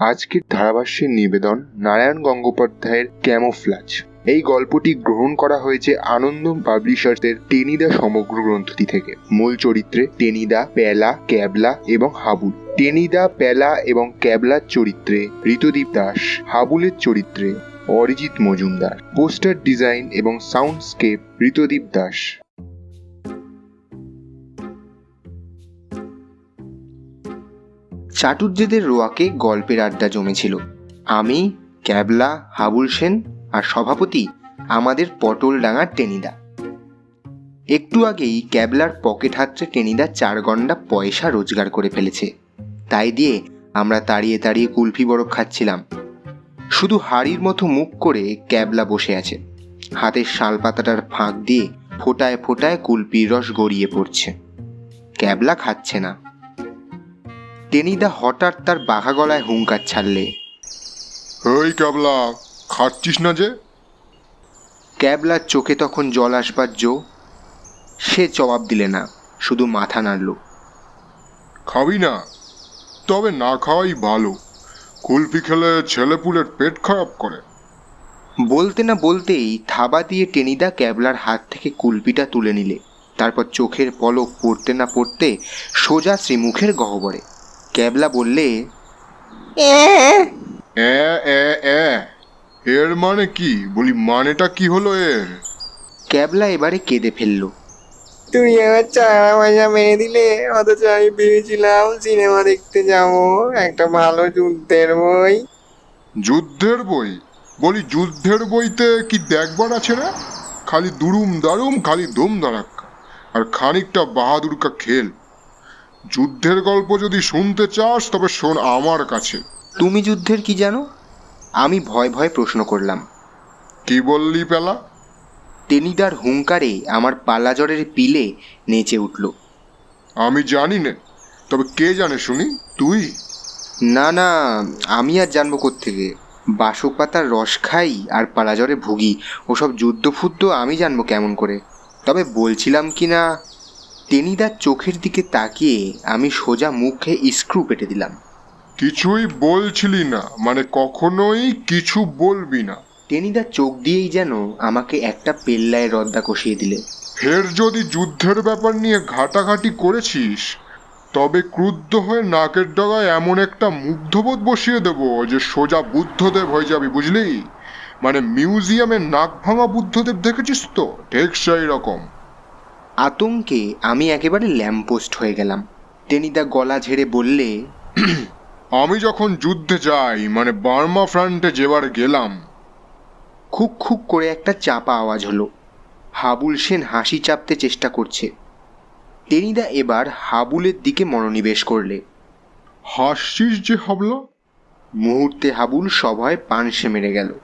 আজকের ধারাভাষ্যের নিবেদন নারায়ণ গঙ্গোপাধ্যায়ের ক্যামোফ্লাজ। এই গল্পটি গ্রহণ করা হয়েছে আনন্দ পাবলিশার্সের টেনিদা সমগ্র গ্রন্থটি থেকে। মূল চরিত্রে টেনিদা প্যালা ক্যাবলা এবং হাবুল। টেনিদা প্যালা এবং ক্যাবলার চরিত্রে ঋতদীপ দাস। হাবুলের চরিত্রে অরিজিৎ মজুমদার। পোস্টার ডিজাইন এবং সাউন্ডস্কেপ ঋতদীপ দাস। চাটুর্যেদের রোয়াকে গল্পের আড্ডা জমেছিল। আমি, ক্যাবলা, হাবুল সেন আর সভাপতি আমাদের পটল ডাঙার টেনিদা। একটু আগেই ক্যাবলার পকেট হাতছে টেনিদা চার গন্ডা পয়সা রোজগার করে ফেলেছে। তাই দিয়ে আমরা তাড়িয়ে তাড়িয়ে কুলফি বরফ খাচ্ছিলাম। শুধু হাড়ির মতো মুখ করে ক্যাবলা বসে আছে। হাতের শালপাতাটার ফাঁক দিয়ে ফোটায় ফোটায় কুলপির রস গড়িয়ে পড়ছে। ক্যাবলা খাচ্ছে না। টেনিদা হঠাৎ তার বাঘা গলায় হুঙ্কার ছাড়লে। ওই ক্যাবলা খাচ্ছিস না যে? ক্যাবলার চোখে তখন জল আসবার জো। সে জবাব দিলে না শুধু মাথা নাড়ল। খাবি না তবে না খাওয়াই ভালো। কুলফি খেলে ছেলেপুলের পেট খারাপ করে। বলতে না বলতেই থাবা দিয়ে টেনিদা ক্যাবলার হাত থেকে কুলপিটা তুলে নিলে। তারপর চোখের পলক পড়তে না পড়তে সোজা শ্রীমুখের গহ্বরে। ক্যাবলা বললে এ এ এ। এর মানে কি? বলি মানেটা কি হলো এর? ক্যাবলা এবারে কেঁদে ফেলল। তুমি আমার চারা পয়সা মেরে দিলে অথচ আমি ভেবেছিলাম সিনেমা দেখতে যাব একটা ভালো যুদ্ধের বই। যুদ্ধের বই? বলি যুদ্ধের বইতে কি দেখবার আছে না? খালি দুরুম দারুম খালি দুম দাঁড়াক্কা আর খানিকটা বাহাদুরকা খেল। যুদ্ধের গল্প যদি শুনতে চাস তবে শোন আমার কাছে। তুমি যুদ্ধের কি জানো? আমি ভয় ভয় প্রশ্ন করলাম। কি বললি পেলা? টেনিদার হুঙ্কারে আমার পালাজরের পিলে নেচে উঠল। আমি জানি না তবে কে জানে শুনি? তুই? না না আমি আর জানব থেকে বাসক পাতার রস খাই আর পালাজরে ভুগি। ওসব যুদ্ধ ফুদ্ধ আমি জানব কেমন করে। তবে বলছিলাম কি না টেনিদার চোখের দিকে তাকিয়ে আমি সোজা মুখে স্ক্রু পেটে দিলাম। কিছুই বলছিলি না মানে কখনোই কিছু বলবি না। টেনিদার চোখ দিয়েই যেন আমাকে একটা পেল্লায় রদ্দা কষিয়ে দিলে। ফের যদি যুদ্ধের ব্যাপার নিয়ে ঘাটাঘাটি করেছিস তবে ক্রুদ্ধ হয়ে নাকের ডগায় এমন একটা মুগ্ধবোধ বসিয়ে দেব যে সোজা বুদ্ধদেব হয়ে যাবি বুঝলি? মানে মিউজিয়ামে নাক ভাঙা বুদ্ধদেব দেখেছিস তো? ঠিক সেই রকম। আতঙ্কে আমি একেবারে ল্যাম্পোস্ট হয়ে গেলাম। টেনিদা গলা ঝেড়ে বললে আমি যখন যুদ্ধে যাই মানে বার্মা ফ্রন্টে যেবার গেলাম খুক খুক করে একটা চাপা আওয়াজ হলো। হাবুল সেন হাসি চাপতে চেষ্টা করছে। টেনিদা এবার হাবুলের দিকে মনোনিবেশ করলে। হাসছিস যে হাবলা? মুহূর্তে হাবুল সভয় পানসে মেরে গেল।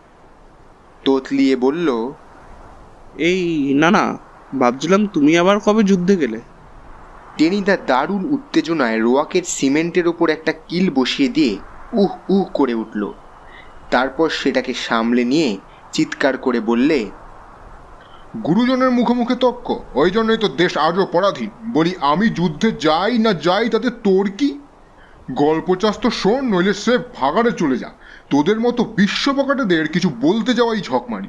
তোতলিয়ে বলল এই না না ভাবছিলাম তুমি আবার কবে যুদ্ধে গেলে। টেনি টেনিদা দারুণ উত্তেজনায় রোয়াকের সিমেন্টের ওপর একটা কিল বসিয়ে দিয়ে উহ উহ করে উঠল। তারপর সেটাকে সামলে নিয়ে চিৎকার করে বললে গুরুজনের মুখে মুখে তক্ক ওই জন্যই তো দেশ আজও পরাধীন। বলি আমি যুদ্ধে যাই না যাই তাতে তোর কি? গল্প চাস তো শোন নইলে সে ভাগাড়ে চলে যা। তোদের মতো বিশ্বপকাটেদের কিছু বলতে যাওয়াই ঝকমারি।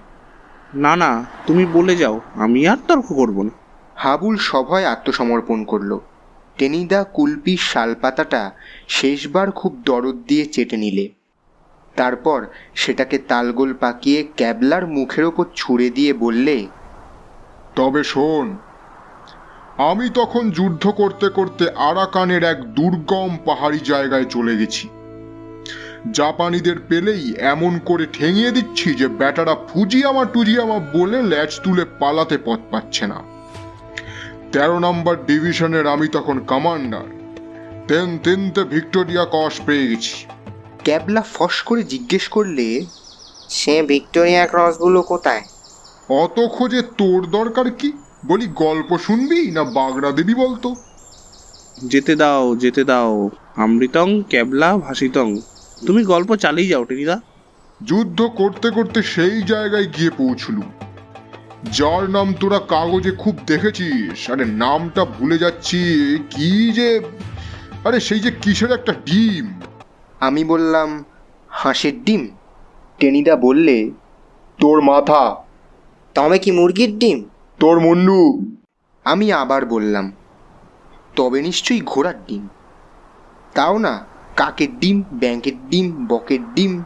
না না তুমি বলে যাও আমি আর তর্ক করব না। হাবুল সভয় আত্মসমর্পণ করল। টেনিদা কুলপির শালপাতাটা শেষবার খুব দরদ দিয়ে চেটে নিলে। তারপর সেটাকে তালগোল পাকিয়ে ক্যাবলার মুখের ওপর ছুঁড়ে দিয়ে বললে তবে শোন আমি তখন যুদ্ধ করতে করতে আরাকানের এক দুর্গম পাহাড়ি জায়গায় চলে গেছি। জাপানিদের পেলেই এমন করে ঠেঙিয়ে দিচ্ছি যে ব্যাটারা ফুজিয়ামা টুজিয়ামা বলে ল্যাচ তুলে পালাতে পথ পাচ্ছে না। তেরো নম্বর ডিভিশনের আমি তখন কমান্ডার। তেন তেনতে ভিক্টোরিয়া ক্রস পেয়ে গেছি। ক্যাবলা ফস করে জিজ্ঞেস করলে সে ভিক্টোরিয়া ক্রসগুলো কোথায়? অত খোঁজে তোর দরকার কি? বলি গল্প শুনবি না বাগড়া দিবি বলতো? যেতে দাও যেতে দাও আমৃতং ক্যাবলা ভাসিতং। তুমি গল্প চালিয়ে যাও টেনিদা। যুদ্ধ করতে করতে সেই জায়গায় গিয়ে পৌঁছলুম যার নাম তোরা কাগজে খুব দেখেছিস আরে নামটা ভুলে যাচ্ছি কি যে আরে সেই যে কিসের একটা ডিম? আমি বললাম হাঁসের ডিম। টেনিদা বললে তোর মাথা তবে কি মুরগির ডিম? তোর মুন্ডু আমি আবার বললাম তবে নিশ্চয়ই ঘোড়ার ডিম। তাও না কাকের ডিম ব্যাংকের ডিম বকের ডিম।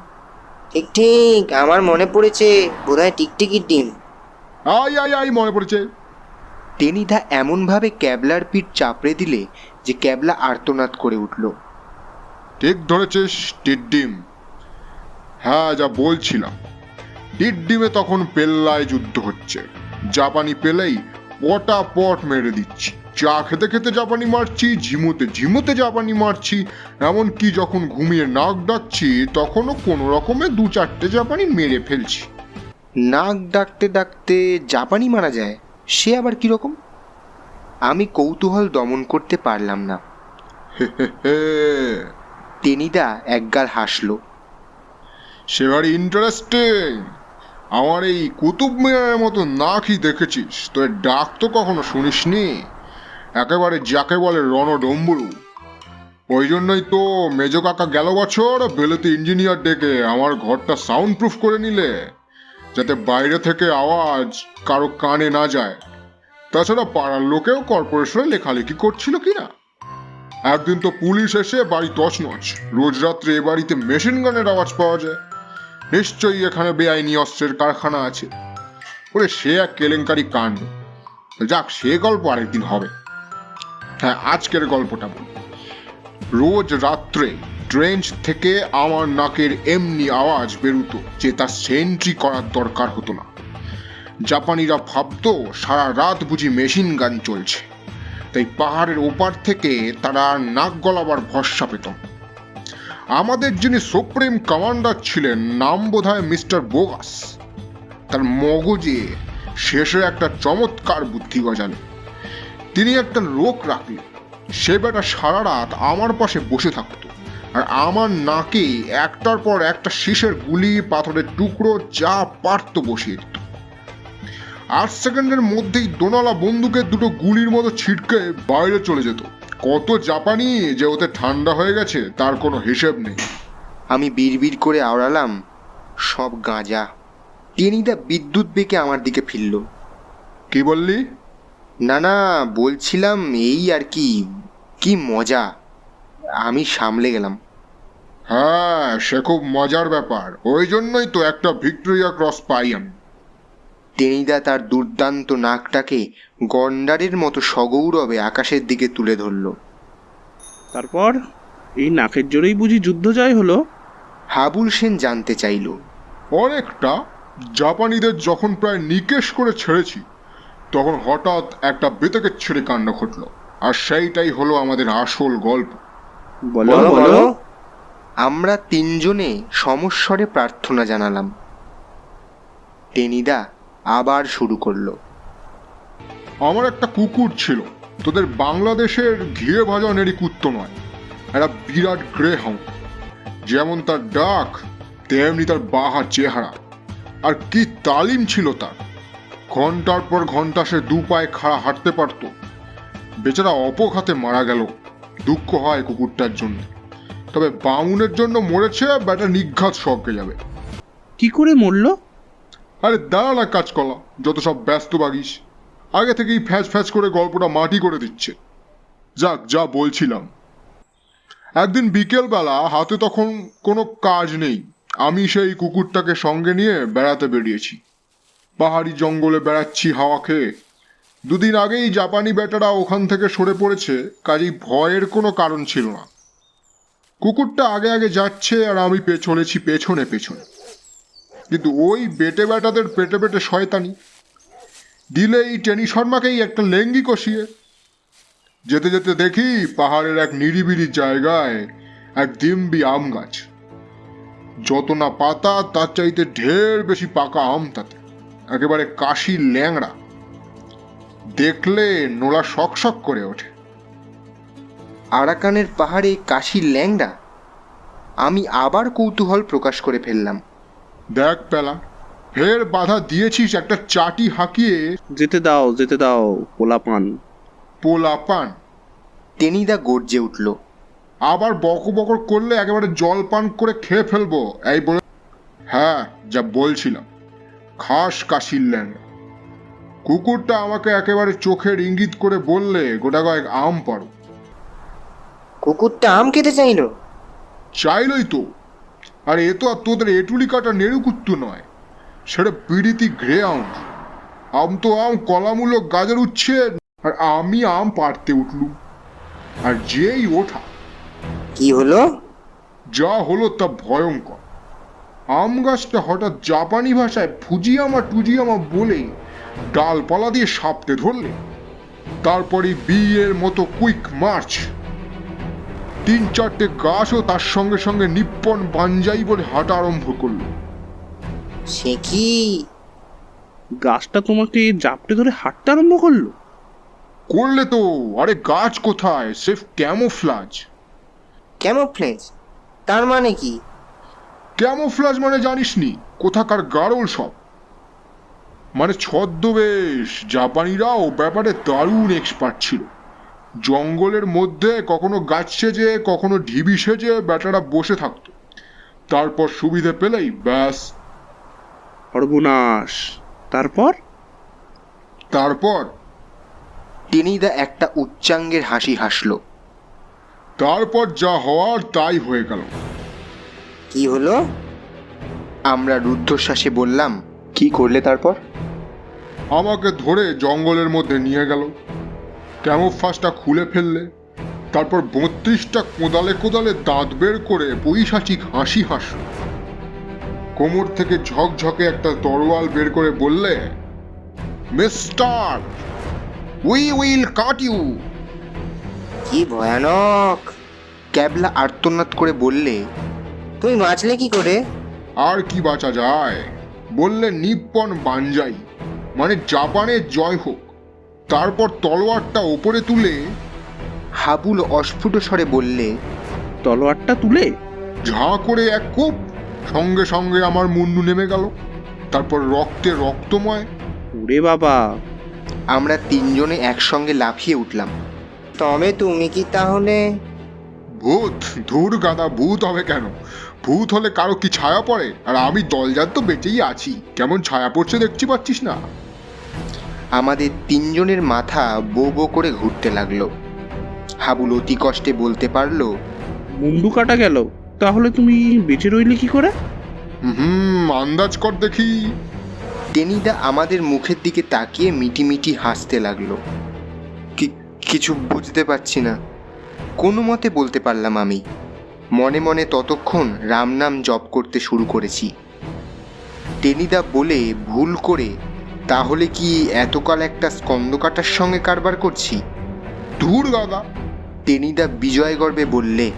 ঠিক ঠিক আমার মনে পড়েছে বোধহয় টিকটিকির ডিম। আই আই আই মনে পড়েছে। টেনিদা এমনভাবে ক্যাবলার পিঠ চাপড়ে দিলে যে ক্যাবলা আর্তনাদ করে উঠল। ঠিক ধরেছিস টিড্ডিম। হ্যাঁ যা বলছিলাম। টিড্ডিমে তখন পেল্লায় যুদ্ধ হচ্ছে। জাপানি পেলেই পটা পট মেরে দিচ্ছি। চা খেতে খেতে জাপানি মারছি ঝিমুতে ঝিমুতে জাপানি মারছি। এমনকি যখন ঘুমিয়ে নাক ডাকছি তখনও কোনো রকমে দু চারটে জাপানি মেরে ফেলছি। নাক ডাকতে ডাকতে জাপানি মারা যায় সে আবার কীরকম আমি কৌতূহল দমন করতে পারলাম না। টেনিদা একগাল হাসলো। সে ভারী ইন্টারেস্টিং। আমার এই কুতুব মিনারের মতো নাকই দেখেছিস? তোর ডাক তো কখনো শুনিসনি? একেবারে যাকে বলে রণডম্বরু। ওই জন্যই তো মেজ কাকা গেল বছর বেলেতে ইঞ্জিনিয়ার ডেকে আমার ঘরটা সাউন্ড প্রুফ করে নিলে, যাতে বাইরে থেকে আওয়াজ কারও কানে না যায়। তাছাড়া পাড়ার লোকেও কর্পোরেশনে লেখালেখি করছিল কিনা? একদিন তো পুলিশ এসে বাড়ি তছনছ, রোজ রাত্রে এ বাড়িতে মেশিন গানের আওয়াজ পাওয়া যায়। নিশ্চয়ই এখানে বেআইনি অস্ত্রের কারখানা আছে। ওরে সে এক কেলেঙ্কারি কাণ্ড। যাক, সে গল্প আরেকদিন হবে। হ্যাঁ আজকের গল্পটা রোজ রাত্রে ট্রেঞ্চ থেকে আমার নাকের এমনি আওয়াজ বেরুতো যে তার সেন্ট্রি করার দরকার হতো না। জাপানিরা ভাবতো সারা রাত বুঝি মেশিন গান চলছে। তাই পাহাড়ের ওপার থেকে তারা নাক গলাবার ভরসা পেত আমাদের যিনি সুপ্রিম কমান্ডার ছিলেন, নাম বোধহয় মিস্টার বোগাস। তার মগজে শেষে একটা চমৎকার বুদ্ধি গজালে। তিনি একটা লোক রাখলেন। সে বেটা সারা রাত আমার পাশে বসে থাকতো। আর আমার নাকে একটার পর একটা শীষের গুলি পাথরের টুকরো যা পারত বসিয়ে দিত। আট সেকেন্ডের মধ্যেই দোনালা বন্দুকের দুটো গুলির মতো ছিটকে বাইরে চলে যেত। কত জাপানি যে ওতে ঠান্ডা হয়ে গেছে তার কোনো হিসেব নেই। আমি বিড়বিড় করে আওড়ালাম সব গাঁজা। টেনিদা বিদ্যুৎ বেঁকে আমার দিকে ফিরল। কি বললি? না না বলছিলাম এই আর কি কি মজা। আমি সামলে গেলাম। হ্যাঁ সে খুব মজার ব্যাপার। ওই জন্যই তো একটা ভিক্টোরিয়া ক্রস পাই আমি। টেনিদা তার দুর্দান্ত নাকটাকে গন্ডারের মতো সগৌরবে আকাশের দিকে তুলে ধরল। তারপর এই নাকের জোরেই বুঝি যুদ্ধ জয় হলো? হাবুল সেন জানতে চাইল। অনেকটা। জাপানিদের যখন প্রায় নিকেশ করে ছেড়েছি তখন হঠাৎ একটা বেতকের ছেড়ে কাণ্ড ঘটলো আর সেইটাই হলো আমাদের আসল গল্প। বলো বলো আমরা তিনজনে সমস্বরে প্রার্থনা জানালাম। টেনিদা আবার শুরু করল। আমার একটা কুকুর ছিল। তোদের বাংলাদেশের ঘিয়ে ভাজা নেড়ি কুত্তো নয় একটা বিরাট গ্রে হাউন্ড যেমন তার ডাক তেমনি তার বাহার চেহারা। আর কি তালিম ছিল তার। ঘণ্টার পর ঘণ্টা সে দু পায়ে খাড়া হাঁটতে পারতো। বেচারা অপঘাতে মারা গেল। দুঃখ হয় কুকুরটার জন্য। তবে বামুনের জন্য মরেছে ব্যাটা নিঘাত সবকে যাবে। কি করে মরলো? আরে দাঁড়া না কাজকলা যত সব ব্যস্ত বাগিস। আগে থেকেই ফ্যাচ ফ্যাচ করে গল্পটা মাটি করে দিচ্ছে। যাক যা বলছিলাম। একদিন বিকেলবেলা হাতে তখন কোনো কাজ নেই। আমি সেই কুকুরটাকে সঙ্গে নিয়ে বেড়াতে বেরিয়েছি। পাহাড়ি জঙ্গলে বেড়াচ্ছি হাওয়া খেয়ে দুদিন আগেই জাপানি বেটারা ওখান থেকে সরে পড়েছে, কাজেই ভয়ের কোনো কারণ ছিল না। কুকুরটা আগে আগে যাচ্ছে আর আমি চলেছি পেছনে পেছনে। কিন্তু ওই বেটে বেটাদের পেটে পেটে শয়তানি। দিলে এই টেনি শর্মাকেই একটা লেঙ্গি কষিয়ে। যেতে যেতে দেখি পাহাড়ের এক নিরিবিলি জায়গায় এক দিম্বি আম গাছ যত না পাতা, তার চাইতে ঢের বেশি পাকা আম তাতে। একেবারে কাশি ল্যাংড়া। দেখলে নোলা শক শক করে ওঠে। আরাকানের পাহাড়ে কাশির ল্যাংড়া? আমি আবার কৌতূহল প্রকাশ করে ফেললাম। দেখ পেলা ফের বাধা দিয়েছিস একটা চাটি হাঁকিয়ে। যেতে দাও যেতে দাও পোলাপান। পোলা পান টেনিদা গর্জে উঠল। আবার বক বকর করলে একেবারে জল পান করে খেয়ে ফেলব এই বলে হ্যাঁ যা বলছিলাম। খাস কাশির ল্যাংড়া কুকুরটা আমাকে একেবারে চোখের ইঙ্গিত করে বললে গোটা কয়েক আম পারো কুকুরটা আম খেতে চাইলো? চাইলই তো। আর এ তো আর তোদের এটুলি কাটা নেড়ু কুত্তু নয় সেটা পিড়িতি গ্রে আম। আম তো আম কলামূলক গাজর উচ্ছে আর আমি আম পারতে উঠলুম আর যেই ওঠা কি হলো? যা হলো তা ভয়ঙ্কর। আম গাছটা হঠাৎ জাপানি ভাষায় ফুজিয়ামা টুজিয়ামা বলে ডালপালা দিয়ে সাপতে ধরলে। তারপরে বিয়ের মতো কুইক মার্চ। তিন চারটে গাছও তার সঙ্গে সঙ্গে নিপ্পন বাঞ্জাই বলে হাঁটা আরম্ভ করল। সে কি? গাছটা তোমাকে জাপটে ধরে হাঁটতে আরম্ভ করল? করলে তো আরে গাছ কোথায়? Safe camouflage. ক্যামোফ্লেজ? তার মানে কি? ক্যামোফ্লাজ মানে জানিসনি? কোথাকার গাড়ল সব। মানে ছদ্মবেশ জাপানিরাও ব্যাপারে দারুণ এক্সপার্ট ছিল। জঙ্গলের মধ্যে কখনো গাছ সেজে কখনো ঢিবি সেজে বেটারা বসে থাকতো। তারপর সুবিধে পেলেই ব্যাস। সর্বনাশ। তারপর? তারপর? টেনিদা একটা উচ্চাঙ্গের হাসি হাসলো। তারপর যা হওয়ার তাই হয়ে গেল। কি হলো? আমরা রুদ্ধশ্বাসে বললাম কি করলে তারপর? আমাকে ধরে জঙ্গলের মধ্যে নিয়ে গেল। ক্যামোফাসটা খুলে ফেললে তারপর বত্রিশটা কোদালে কোদালে দাঁত বের করে পৈশাচিক হাসি হাসল। কোমর থেকে ঝকঝকে একটা তরোয়াল বের করে বললে mister we will cut you. কি ভয়ানক! ক্যাবলা আর্তনাদ করে বললে তুমি বাঁচলে কি করে? আর কি বাঁচা যায়? বললে নিপ্পন বাঞ্জাই মানে জাপানের জয় হোক। তারপর তলোয়ারটা ওপরে তুলে হাবুল অস্ফুট স্বরে বললে তলোয়ারটা তুলে? ঝাঁ করে এক কোপ সঙ্গে সঙ্গে আমার মুন্ডু নেমে গেল। তারপর রক্তে রক্তময়। ওরে বাবা। আমরা তিনজনে একসঙ্গে লাফিয়ে উঠলাম। তবে তুমি কি তাহলে ভূত ধুর গাদা ভূত হবে কেন? ভূত হলে কারও কি ছায়া পড়ে? আর আমি দলজাত তো বেঁচেই আছি। কেমন ছায়া পড়ছে দেখছি পাচ্ছিস না? আমাদের তিনজনের মাথা বো বো করে ঘুরতে লাগল। হাবুল অতি কষ্টে বলতে পারল মুন্ডু কাটা গেল তাহলে তুমি বেঁচে রইলে কি করে? হুম আন্দাজ কর দেখি। টেনিদা আমাদের মুখের দিকে তাকিয়ে মিটি মিটি হাসতে লাগল। কি- কিছু বুঝতে পারছি না। কোনো মতে বলতে পারলাম আমি। মনে মনে ততক্ষণ রামনাম জপ করতে শুরু করেছি। টেনিদা বলে ভুল করে তাহলে কি এতকাল একটা স্কন্দকাটার সঙ্গে কারবার করছি? ধুর গাদা টেনিদা বিজয় গর্বে বললে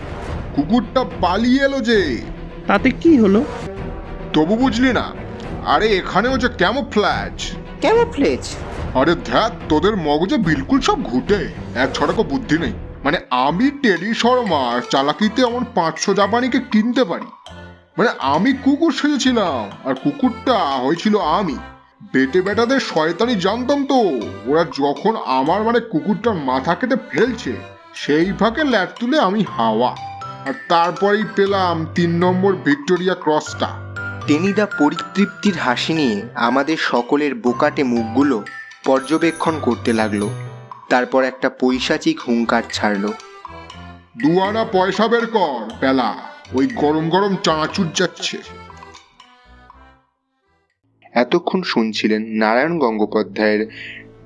কুকুরটা পালিয়ে এলো যে। তাতে কি হলো? তবু বুঝলি না। আরে এখানেও যে কেমন ফ্ল্যাচ ক্যামোফ্লেজ? আরে ধ্যাত তোদের মগজে বিলকুল সব ঘুটে। এক ছড়াকো বুদ্ধি নেই। মানে আমি টেরি শর্মার চালাকিতে আমার পাঁচশো জাপানিকে কিনতে পারি। মানে আমি কুকুর সেজেছিলাম, আর কুকুরটা হয়েছিল আমি। বেটে বেটাদের শয়তানি জানতাম তো, ওরা যখন আমার মানে কুকুরটার মাথা কেটে ফেলছে, সেই ফাঁকে ল্যাট তুলে আমি হাওয়া। আর তারপরেই পেলাম তিন নম্বর ভিক্টোরিয়া ক্রসটা। টেনিদা পরিতৃপ্তির হাসি নিয়ে আমাদের সকলের বোকাটে মুখগুলো পর্যবেক্ষণ করতে লাগল। তারপর একটা পৈশাচিক হুঙ্কার ছাড়লো। দুয়ানা পয়সা বের কর পেলা ওই গরম গরম চাঁচুর যাচ্ছে। এতক্ষণ শুনছিলেন নারায়ণ গঙ্গোপাধ্যায়ের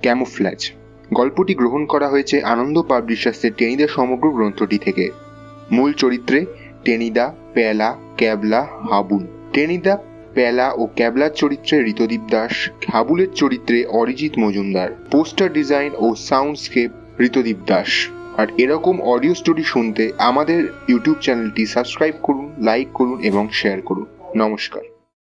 ক্যামোফ্ল্যাজ গল্পটি গ্রহণ করা হয়েছে আনন্দ পাবলিশার্সের টেনিদা সমগ্র গ্রন্থটি থেকে। মূল চরিত্রে টেনিদা পেলা ক্যাবলা হাবুন। টেনিদা পেলা ও ক্যাবলার চরিত্রে ঋতদীপ দাস, হাবুলের চরিত্রে অরিজিৎ মজুমদার, পোস্টার ডিজাইন ও সাউন্ডস্কেপ ঋতদীপ দাস। আর এরকম অডিও স্টোরি শুনতে আমাদের ইউটিউব চ্যানেলটি সাবস্ক্রাইব করুন, লাইক করুন এবং শেয়ার করুন। নমস্কার।